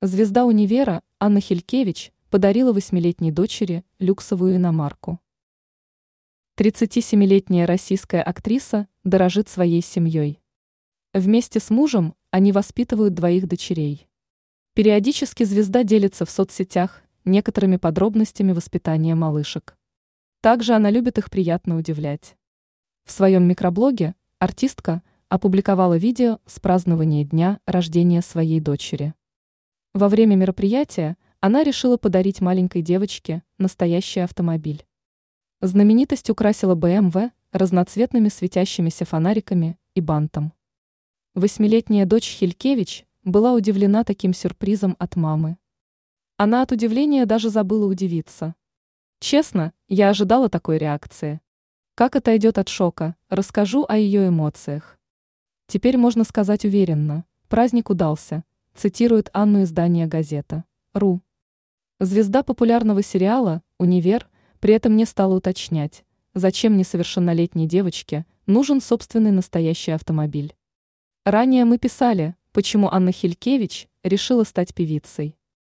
Звезда универа Анна Хилькевич подарила восьмилетней дочери люксовую иномарку. 37-летняя российская актриса дорожит своей семьей. Вместе с мужем они воспитывают двоих дочерей. Периодически звезда делится в соцсетях некоторыми подробностями воспитания малышек. Также она любит их приятно удивлять. В своем микроблоге артистка опубликовала видео с празднования дня рождения своей дочери. Во время мероприятия она решила подарить маленькой девочке настоящий автомобиль. Знаменитость украсила БМВ разноцветными светящимися фонариками и бантом. Восьмилетняя дочь Хилькевич была удивлена таким сюрпризом от мамы. Она от удивления даже забыла удивиться. Честно, я ожидала такой реакции. Как это идет от шока, расскажу о ее эмоциях. Теперь можно сказать уверенно, праздник удался, цитирует Анну издание «Газета». РУ. Звезда популярного сериала «Универ» при этом не стала уточнять, зачем несовершеннолетней девочке нужен собственный настоящий автомобиль. Ранее мы писали, почему Анна Хилькевич решила стать певицей.